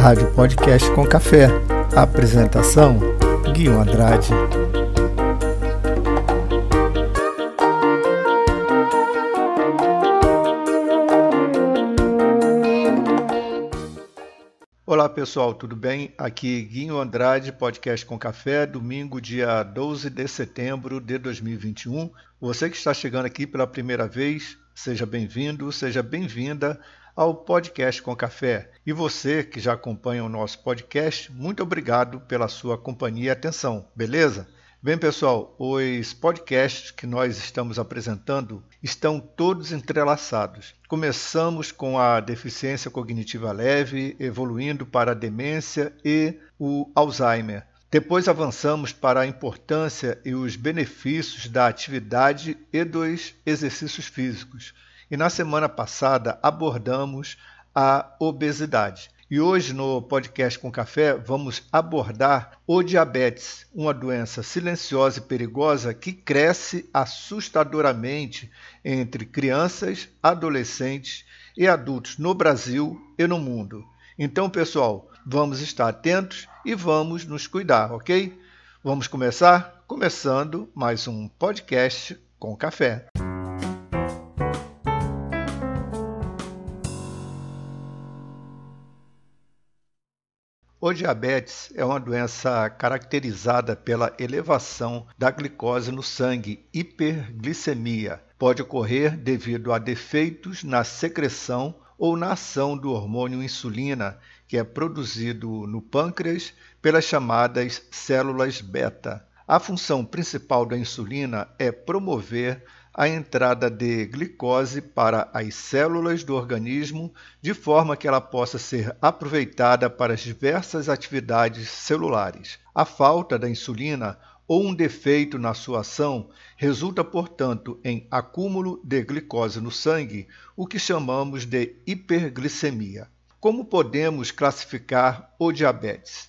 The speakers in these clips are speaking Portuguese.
Rádio Podcast com Café. Apresentação: Guilherme Andrade. Olá pessoal, tudo bem? Aqui Guinho Andrade, podcast com café, domingo, dia 12 de setembro de 2021. Você que está chegando aqui pela primeira vez, seja bem-vindo, seja bem-vinda ao podcast com café. E você que já acompanha o nosso podcast, muito obrigado pela sua companhia e atenção, beleza? Bem, pessoal, os podcasts que nós estamos apresentando estão todos entrelaçados. Começamos com a deficiência cognitiva leve, evoluindo para a demência e o Alzheimer. Depois avançamos para a importância e os benefícios da atividade e dos exercícios físicos. E na semana passada abordamos a obesidade. E hoje no podcast com café vamos abordar o diabetes, uma doença silenciosa e perigosa que cresce assustadoramente entre crianças, adolescentes e adultos no Brasil e no mundo. Então, pessoal, vamos estar atentos e vamos nos cuidar, ok? Vamos começar? Começando mais um podcast com café. O diabetes é uma doença caracterizada pela elevação da glicose no sangue, hiperglicemia. Pode ocorrer devido a defeitos na secreção ou na ação do hormônio insulina, que é produzido no pâncreas pelas chamadas células beta. A função principal da insulina é promover a entrada de glicose para as células do organismo, de forma que ela possa ser aproveitada para as diversas atividades celulares. A falta da insulina ou um defeito na sua ação resulta, portanto, em acúmulo de glicose no sangue, o que chamamos de hiperglicemia. Como podemos classificar o diabetes?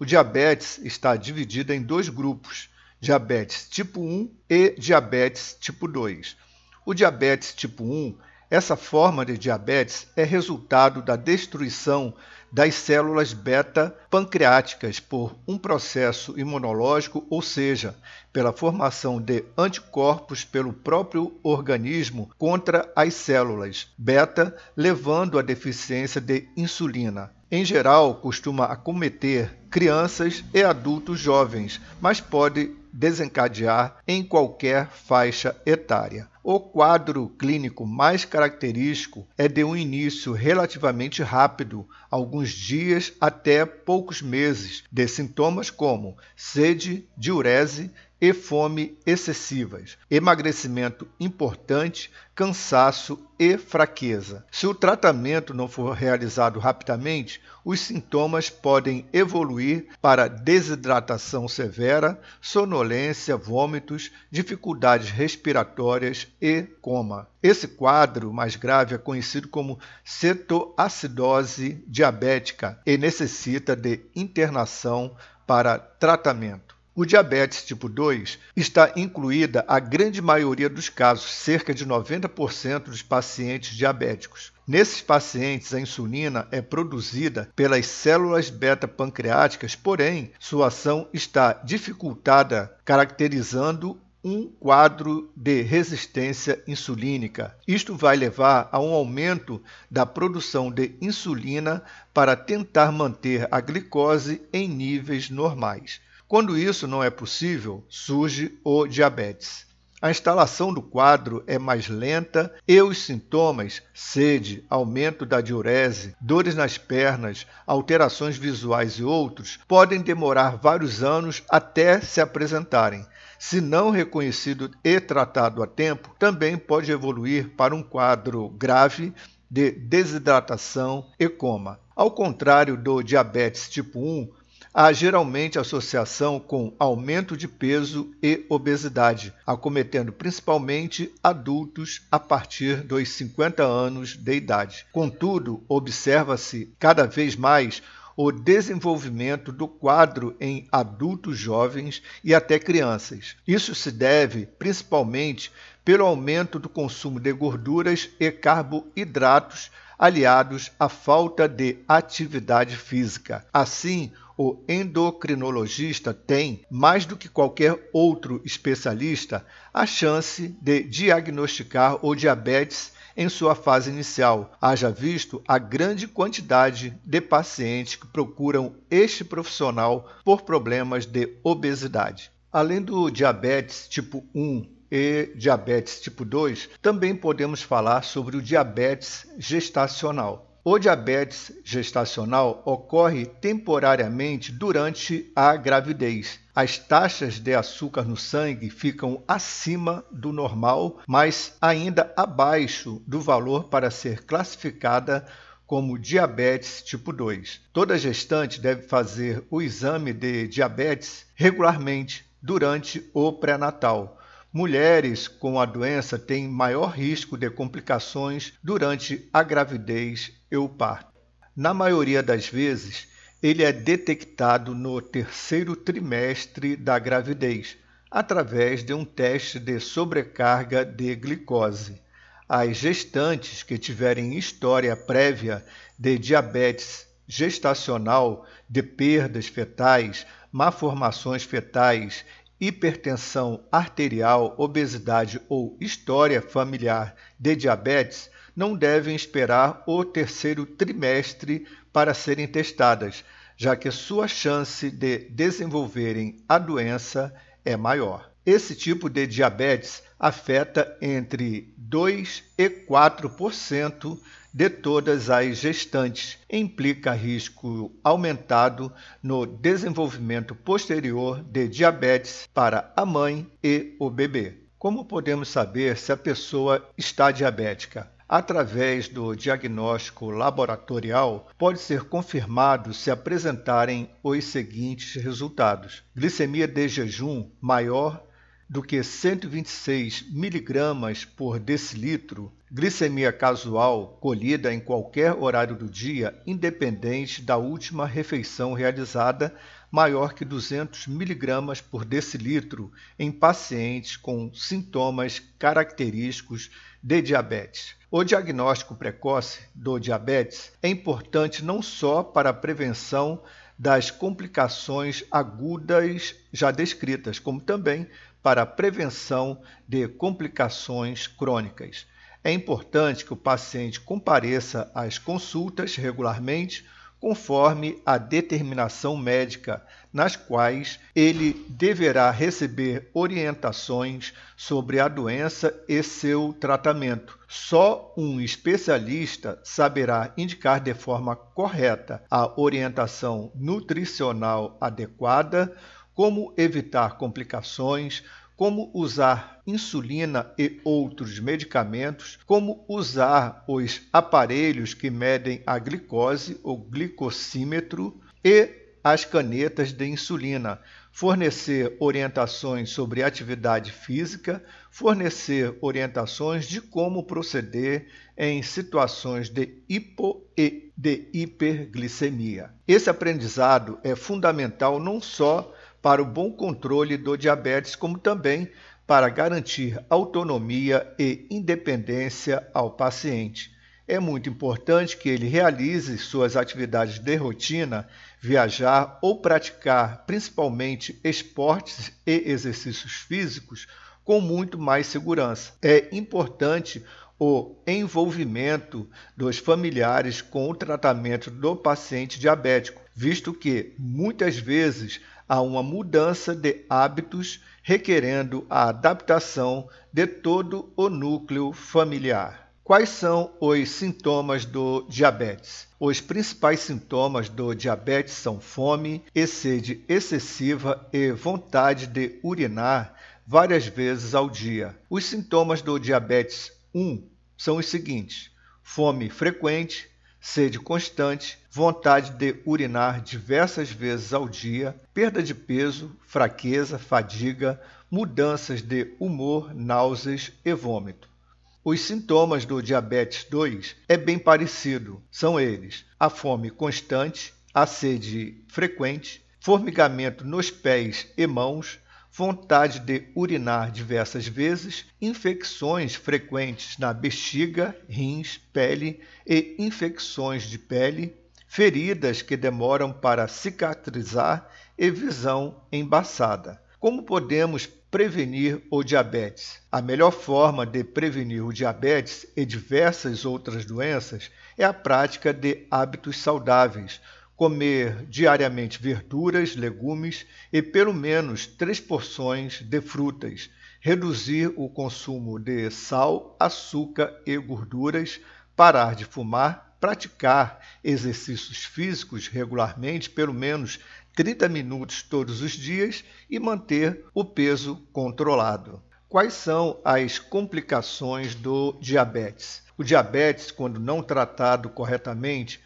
O diabetes está dividido em dois grupos diabetes tipo 1 e diabetes tipo 2. O diabetes tipo 1, essa forma de diabetes é resultado da destruição das células beta pancreáticas por um processo imunológico, ou seja, pela formação de anticorpos pelo próprio organismo contra as células beta, levando à deficiência de insulina. Em geral, costuma acometer crianças e adultos jovens, mas pode desencadear em qualquer faixa etária. O quadro clínico mais característico é de um início relativamente rápido, alguns dias até poucos meses, de sintomas como sede, diurese, e fome excessivas, emagrecimento importante, cansaço e fraqueza. Se o tratamento não for realizado rapidamente, os sintomas podem evoluir para desidratação severa, sonolência, vômitos, dificuldades respiratórias e coma. Esse quadro mais grave é conhecido como cetoacidose diabética e necessita de internação para tratamento. O diabetes tipo 2 está incluída a grande maioria dos casos, cerca de 90% dos pacientes diabéticos. Nesses pacientes, a insulina é produzida pelas células beta-pancreáticas, porém, sua ação está dificultada, caracterizando um quadro de resistência insulínica. Isto vai levar a um aumento da produção de insulina para tentar manter a glicose em níveis normais. Quando isso não é possível, surge o diabetes. A instalação do quadro é mais lenta e os sintomas, sede, aumento da diurese, dores nas pernas, alterações visuais e outros, podem demorar vários anos até se apresentarem. Se não reconhecido e tratado a tempo, também pode evoluir para um quadro grave de desidratação e coma. Ao contrário do diabetes tipo 1, há geralmente associação com aumento de peso e obesidade, acometendo principalmente adultos a partir dos 50 anos de idade. Contudo, observa-se cada vez mais o desenvolvimento do quadro em adultos jovens e até crianças. Isso se deve principalmente pelo aumento do consumo de gorduras e carboidratos aliados à falta de atividade física. Assim, o endocrinologista tem, mais do que qualquer outro especialista, a chance de diagnosticar o diabetes em sua fase inicial, haja visto a grande quantidade de pacientes que procuram este profissional por problemas de obesidade. Além do diabetes tipo 1 e diabetes tipo 2, também podemos falar sobre o diabetes gestacional. O diabetes gestacional ocorre temporariamente durante a gravidez. As taxas de açúcar no sangue ficam acima do normal, mas ainda abaixo do valor para ser classificada como diabetes tipo 2. Toda gestante deve fazer o exame de diabetes regularmente durante o pré-natal Mulheres com a doença têm maior risco de complicações durante a gravidez e o parto. Na maioria das vezes, ele é detectado no terceiro trimestre da gravidez, através de um teste de sobrecarga de glicose. As gestantes que tiverem história prévia de diabetes gestacional, de perdas fetais, malformações fetais hipertensão arterial, obesidade ou história familiar de diabetes não devem esperar o terceiro trimestre para serem testadas, já que sua chance de desenvolverem a doença é maior. Esse tipo de diabetes afeta entre 2 e 4% de todas as gestantes, implica risco aumentado no desenvolvimento posterior de diabetes para a mãe e o bebê. Como podemos saber se a pessoa está diabética? Através do diagnóstico laboratorial, pode ser confirmado se apresentarem os seguintes resultados: glicemia de jejum maior do que 126 miligramas por decilitro, glicemia casual colhida em qualquer horário do dia, independente da última refeição realizada, maior que 200 miligramas por decilitro em pacientes com sintomas característicos de diabetes. O diagnóstico precoce do diabetes é importante não só para a prevenção das complicações agudas já descritas, como também para a prevenção de complicações crônicas. É importante que o paciente compareça às consultas regularmente, conforme a determinação médica, nas quais ele deverá receber orientações sobre a doença e seu tratamento. Só um especialista saberá indicar de forma correta a orientação nutricional adequada como evitar complicações, como usar insulina e outros medicamentos, como usar os aparelhos que medem a glicose, o glicosímetro e as canetas de insulina, fornecer orientações sobre atividade física, fornecer orientações de como proceder em situações de hipo e de hiperglicemia. Esse aprendizado é fundamental não só para o bom controle do diabetes, como também para garantir autonomia e independência ao paciente. É muito importante que ele realize suas atividades de rotina, viajar ou praticar principalmente esportes e exercícios físicos com muito mais segurança. É importante o envolvimento dos familiares com o tratamento do paciente diabético, visto que muitas vezes a uma mudança de hábitos, requerendo a adaptação de todo o núcleo familiar. Quais são os sintomas do diabetes? Os principais sintomas do diabetes são fome e sede excessiva e vontade de urinar várias vezes ao dia. Os sintomas do diabetes 1 são os seguintes: fome frequente, sede constante, vontade de urinar diversas vezes ao dia, perda de peso, fraqueza, fadiga, mudanças de humor, náuseas e vômito. Os sintomas do diabetes 2 é bem parecido. São eles: a fome constante, a sede frequente, formigamento nos pés e mãos, vontade de urinar diversas vezes, infecções frequentes na bexiga, rins, pele e infecções de pele, feridas que demoram para cicatrizar e visão embaçada. Como podemos prevenir o diabetes? A melhor forma de prevenir o diabetes e diversas outras doenças é a prática de hábitos saudáveis, comer diariamente verduras, legumes e pelo menos três porções de frutas, reduzir o consumo de sal, açúcar e gorduras, parar de fumar, praticar exercícios físicos regularmente, pelo menos 30 minutos todos os dias e manter o peso controlado. Quais são as complicações do diabetes? O diabetes, quando não tratado corretamente,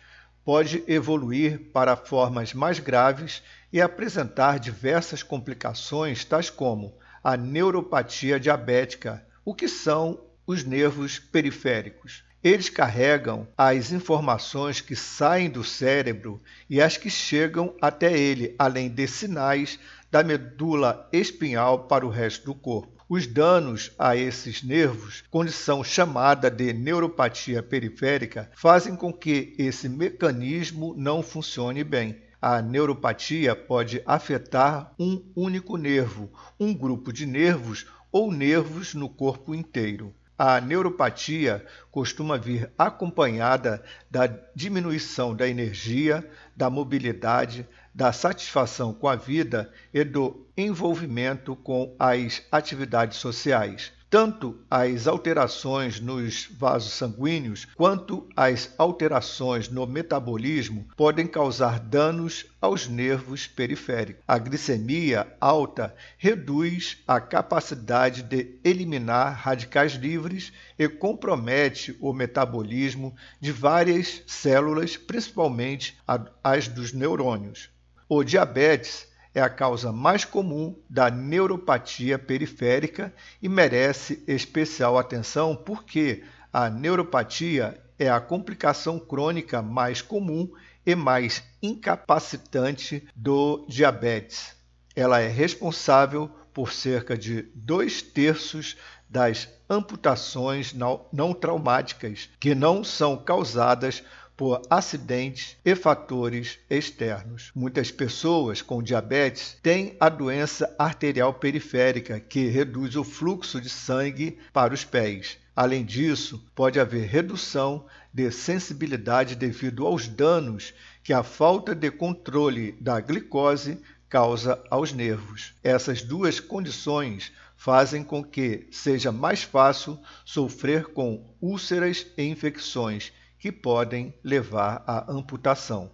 pode evoluir para formas mais graves e apresentar diversas complicações, tais como a neuropatia diabética, o que são os nervos periféricos. Eles carregam as informações que saem do cérebro e as que chegam até ele, além de sinais da medula espinhal para o resto do corpo. Os danos a esses nervos, condição chamada de neuropatia periférica, fazem com que esse mecanismo não funcione bem. A neuropatia pode afetar um único nervo, um grupo de nervos ou nervos no corpo inteiro. A neuropatia costuma vir acompanhada da diminuição da energia, da mobilidade, da satisfação com a vida e do envolvimento com as atividades sociais. Tanto as alterações nos vasos sanguíneos quanto as alterações no metabolismo podem causar danos aos nervos periféricos. A glicemia alta reduz a capacidade de eliminar radicais livres e compromete o metabolismo de várias células, principalmente as dos neurônios. O diabetes é a causa mais comum da neuropatia periférica e merece especial atenção porque a neuropatia é a complicação crônica mais comum e mais incapacitante do diabetes. Ela é responsável por cerca de dois terços das amputações não traumáticas, que não são causadas por acidentes e fatores externos. Muitas pessoas com diabetes têm a doença arterial periférica, que reduz o fluxo de sangue para os pés. Além disso, pode haver redução de sensibilidade devido aos danos que a falta de controle da glicose causa aos nervos. Essas duas condições fazem com que seja mais fácil sofrer com úlceras e infecções que podem levar à amputação.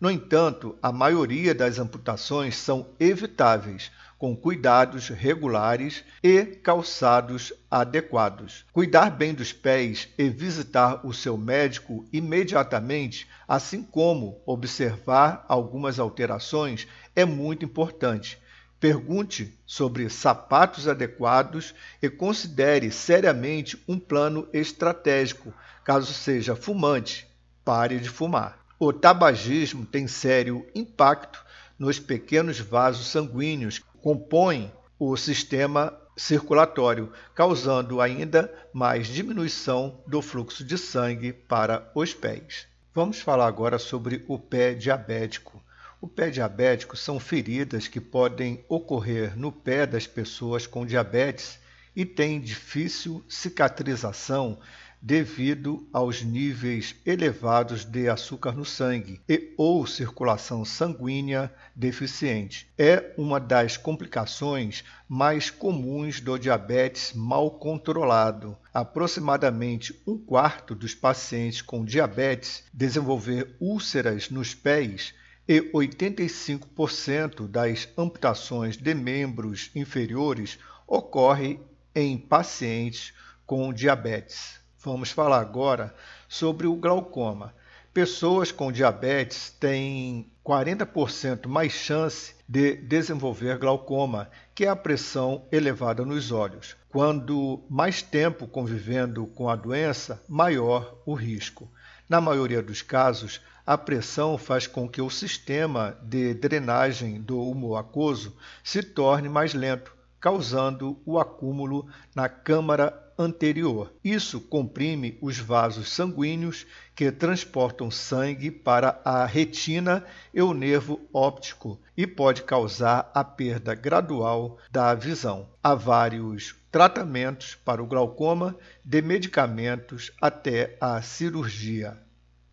No entanto, a maioria das amputações são evitáveis com cuidados regulares e calçados adequados. Cuidar bem dos pés e visitar o seu médico imediatamente, assim como observar algumas alterações, é muito importante. Pergunte sobre sapatos adequados e considere seriamente um plano estratégico Caso seja fumante, pare de fumar. O tabagismo tem sério impacto nos pequenos vasos sanguíneos que compõem o sistema circulatório, causando ainda mais diminuição do fluxo de sangue para os pés. Vamos falar agora sobre o pé diabético. O pé diabético são feridas que podem ocorrer no pé das pessoas com diabetes e têm difícil cicatrização devido aos níveis elevados de açúcar no sangue e ou circulação sanguínea deficiente. É uma das complicações mais comuns do diabetes mal controlado. Aproximadamente um quarto dos pacientes com diabetes desenvolver úlceras nos pés e 85% das amputações de membros inferiores ocorre em pacientes com diabetes. Vamos falar agora sobre o glaucoma. Pessoas com diabetes têm 40% mais chance de desenvolver glaucoma, que é a pressão elevada nos olhos. Quando mais tempo convivendo com a doença, maior o risco. Na maioria dos casos, a pressão faz com que o sistema de drenagem do humor aquoso se torne mais lento, causando o acúmulo na câmara anterior. Isso comprime os vasos sanguíneos que transportam sangue para a retina e o nervo óptico e pode causar a perda gradual da visão. Há vários tratamentos para o glaucoma, de medicamentos até a cirurgia.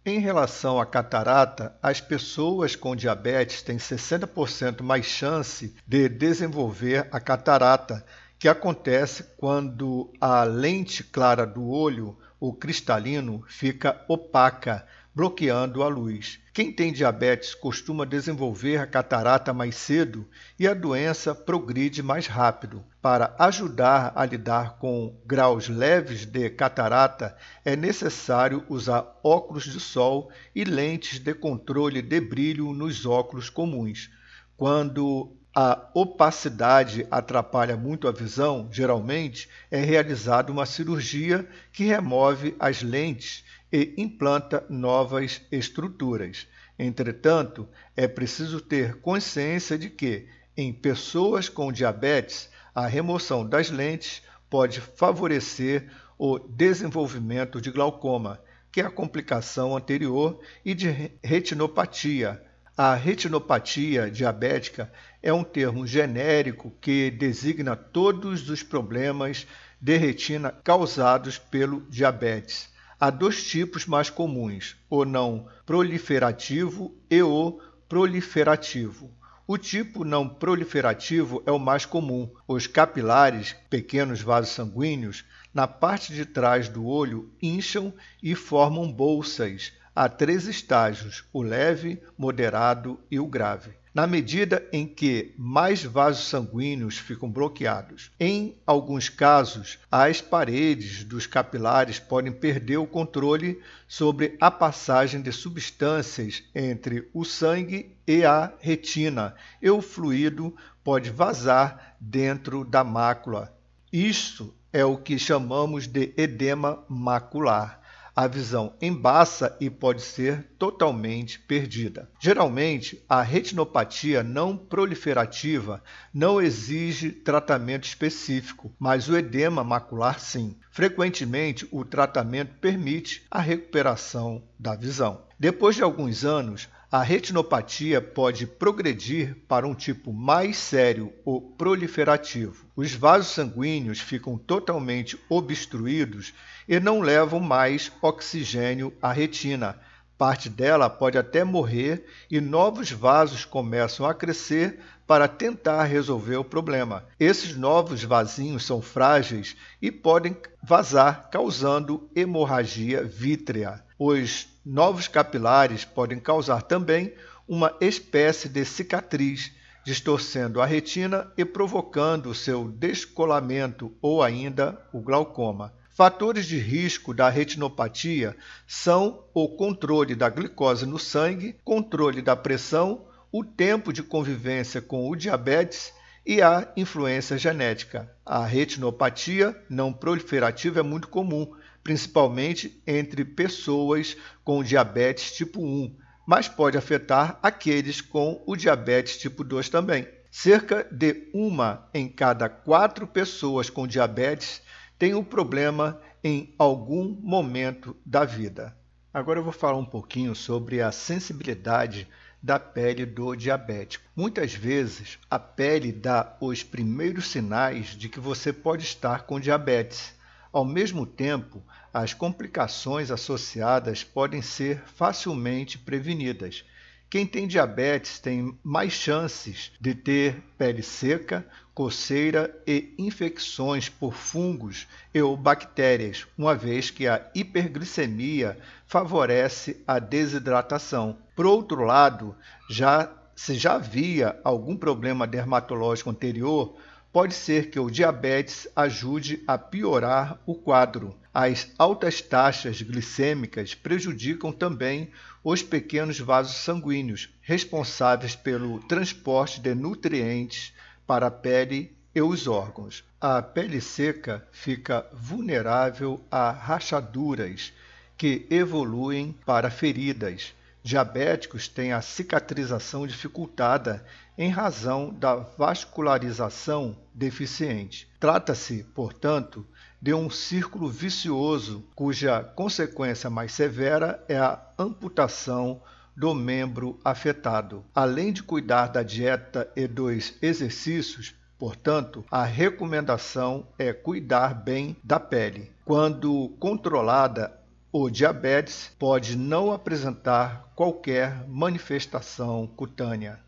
Em relação à catarata, as pessoas com diabetes têm 60% mais chance de desenvolver a catarata que acontece quando a lente clara do olho, o cristalino, fica opaca, bloqueando a luz. Quem tem diabetes costuma desenvolver a catarata mais cedo e a doença progride mais rápido. Para ajudar a lidar com graus leves de catarata, é necessário usar óculos de sol e lentes de controle de brilho nos óculos comuns. Quando a opacidade atrapalha muito a visão, geralmente é realizada uma cirurgia que remove as lentes e implanta novas estruturas. Entretanto, é preciso ter consciência de que, em pessoas com diabetes, a remoção das lentes pode favorecer o desenvolvimento de glaucoma, que é a complicação anterior, e de retinopatia, a retinopatia diabética é um termo genérico que designa todos os problemas de retina causados pelo diabetes. Há dois tipos mais comuns, o não proliferativo e o proliferativo. O tipo não proliferativo é o mais comum. Os capilares, pequenos vasos sanguíneos, na parte de trás do olho incham e formam bolsas, há três estágios: o leve, moderado e o grave. Na medida em que mais vasos sanguíneos ficam bloqueados, em alguns casos, as paredes dos capilares podem perder o controle sobre a passagem de substâncias entre o sangue e a retina, e o fluido pode vazar dentro da mácula. Isto é o que chamamos de edema macular a visão embaça e pode ser totalmente perdida. Geralmente, a retinopatia não proliferativa não exige tratamento específico, mas o edema macular sim. Frequentemente, o tratamento permite a recuperação da visão. Depois de alguns anos, a retinopatia pode progredir para um tipo mais sério, o proliferativo. Os vasos sanguíneos ficam totalmente obstruídos e não levam mais oxigênio à retina. Parte dela pode até morrer e novos vasos começam a crescer para tentar resolver o problema. Esses novos vasinhos são frágeis e podem vazar, causando hemorragia vítrea. Os novos capilares podem causar também uma espécie de cicatriz, distorcendo a retina e provocando seu descolamento ou ainda o glaucoma. Fatores de risco da retinopatia são o controle da glicose no sangue, controle da pressão, o tempo de convivência com o diabetes e a influência genética. A retinopatia não proliferativa é muito comum, principalmente entre pessoas com diabetes tipo 1, mas pode afetar aqueles com o diabetes tipo 2 também. Cerca de uma em cada quatro pessoas com diabetes tem o um problema em algum momento da vida. Agora eu vou falar um pouquinho sobre a sensibilidade da pele do diabético. Muitas vezes a pele dá os primeiros sinais de que você pode estar com diabetes. Ao mesmo tempo, as complicações associadas podem ser facilmente prevenidas. Quem tem diabetes tem mais chances de ter pele seca, coceira e infecções por fungos e ou bactérias, uma vez que a hiperglicemia favorece a desidratação. Por outro lado, já se já havia algum problema dermatológico anterior, pode ser que o diabetes ajude a piorar o quadro. As altas taxas glicêmicas prejudicam também os pequenos vasos sanguíneos, responsáveis pelo transporte de nutrientes para a pele e os órgãos. A pele seca fica vulnerável a rachaduras que evoluem para feridas, diabéticos têm a cicatrização dificultada em razão da vascularização deficiente. Trata-se, portanto, de um círculo vicioso cuja consequência mais severa é a amputação do membro afetado. Além de cuidar da dieta e dos exercícios, portanto, a recomendação é cuidar bem da pele. Quando controlada, o diabetes pode não apresentar qualquer manifestação cutânea.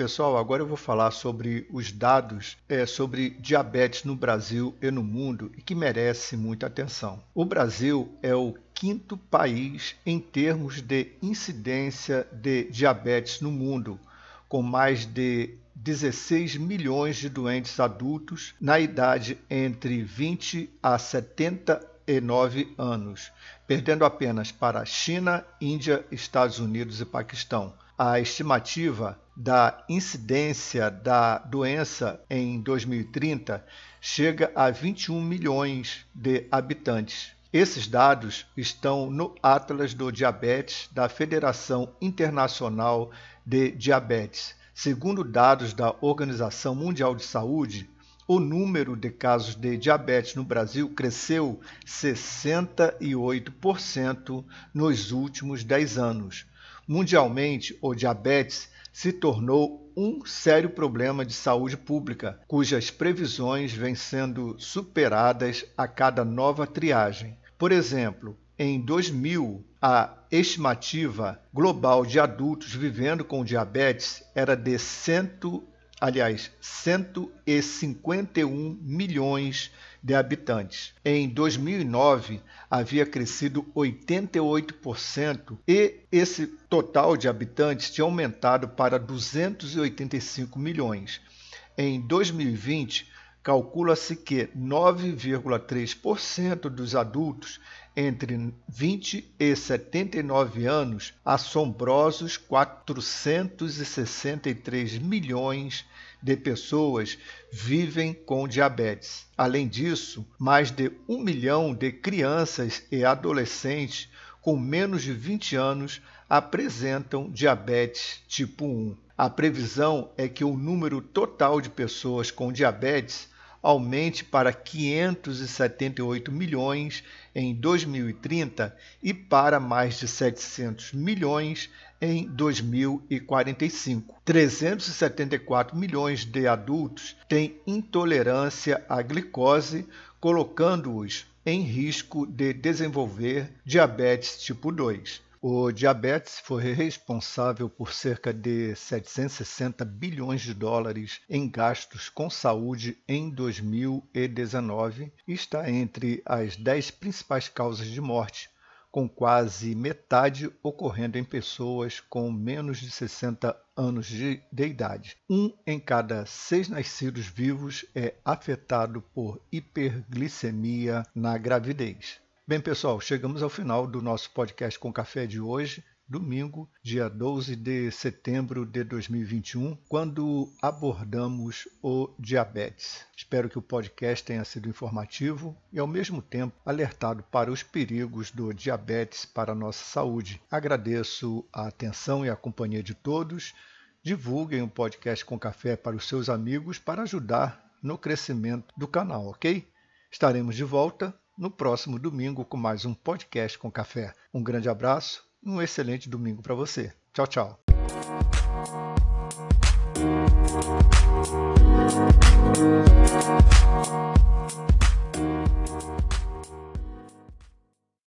Pessoal, agora eu vou falar sobre os dados é, sobre diabetes no Brasil e no mundo e que merece muita atenção. O Brasil é o quinto país em termos de incidência de diabetes no mundo, com mais de 16 milhões de doentes adultos na idade entre 20 a 79 anos, perdendo apenas para China, Índia, Estados Unidos e Paquistão a estimativa da incidência da doença em 2030 chega a 21 milhões de habitantes. Esses dados estão no Atlas do Diabetes da Federação Internacional de Diabetes. Segundo dados da Organização Mundial de Saúde, o número de casos de diabetes no Brasil cresceu 68% nos últimos 10 anos, Mundialmente, o diabetes se tornou um sério problema de saúde pública, cujas previsões vêm sendo superadas a cada nova triagem. Por exemplo, em 2000, a estimativa global de adultos vivendo com diabetes era de 100, aliás, 151 milhões de habitantes. Em 2009, havia crescido 88% e esse total de habitantes tinha aumentado para 285 milhões. Em 2020, calcula-se que 9,3% dos adultos entre 20 e 79 anos, assombrosos 463 milhões de pessoas vivem com diabetes. Além disso, mais de um milhão de crianças e adolescentes com menos de 20 anos apresentam diabetes tipo 1. A previsão é que o número total de pessoas com diabetes aumente para 578 milhões em 2030 e para mais de 700 milhões em 2045. 374 milhões de adultos têm intolerância à glicose, colocando-os em risco de desenvolver diabetes tipo 2. O diabetes foi responsável por cerca de 760 bilhões de dólares em gastos com saúde em 2019 e está entre as 10 principais causas de morte, com quase metade ocorrendo em pessoas com menos de 60 anos de, de, idade. Um em cada seis nascidos vivos é afetado por hiperglicemia na gravidez. Bem, pessoal, chegamos ao final do nosso podcast com café de hoje, domingo, dia 12 de setembro de 2021, quando abordamos o diabetes. Espero que o podcast tenha sido informativo e, ao mesmo tempo, alertado para os perigos do diabetes para a nossa saúde. Agradeço a atenção e a companhia de todos. Divulguem o podcast com café para os seus amigos para ajudar no crescimento do canal, ok? Estaremos de volta no próximo domingo com mais um podcast com café. Um grande abraço e um excelente domingo para você. Tchau, tchau. Música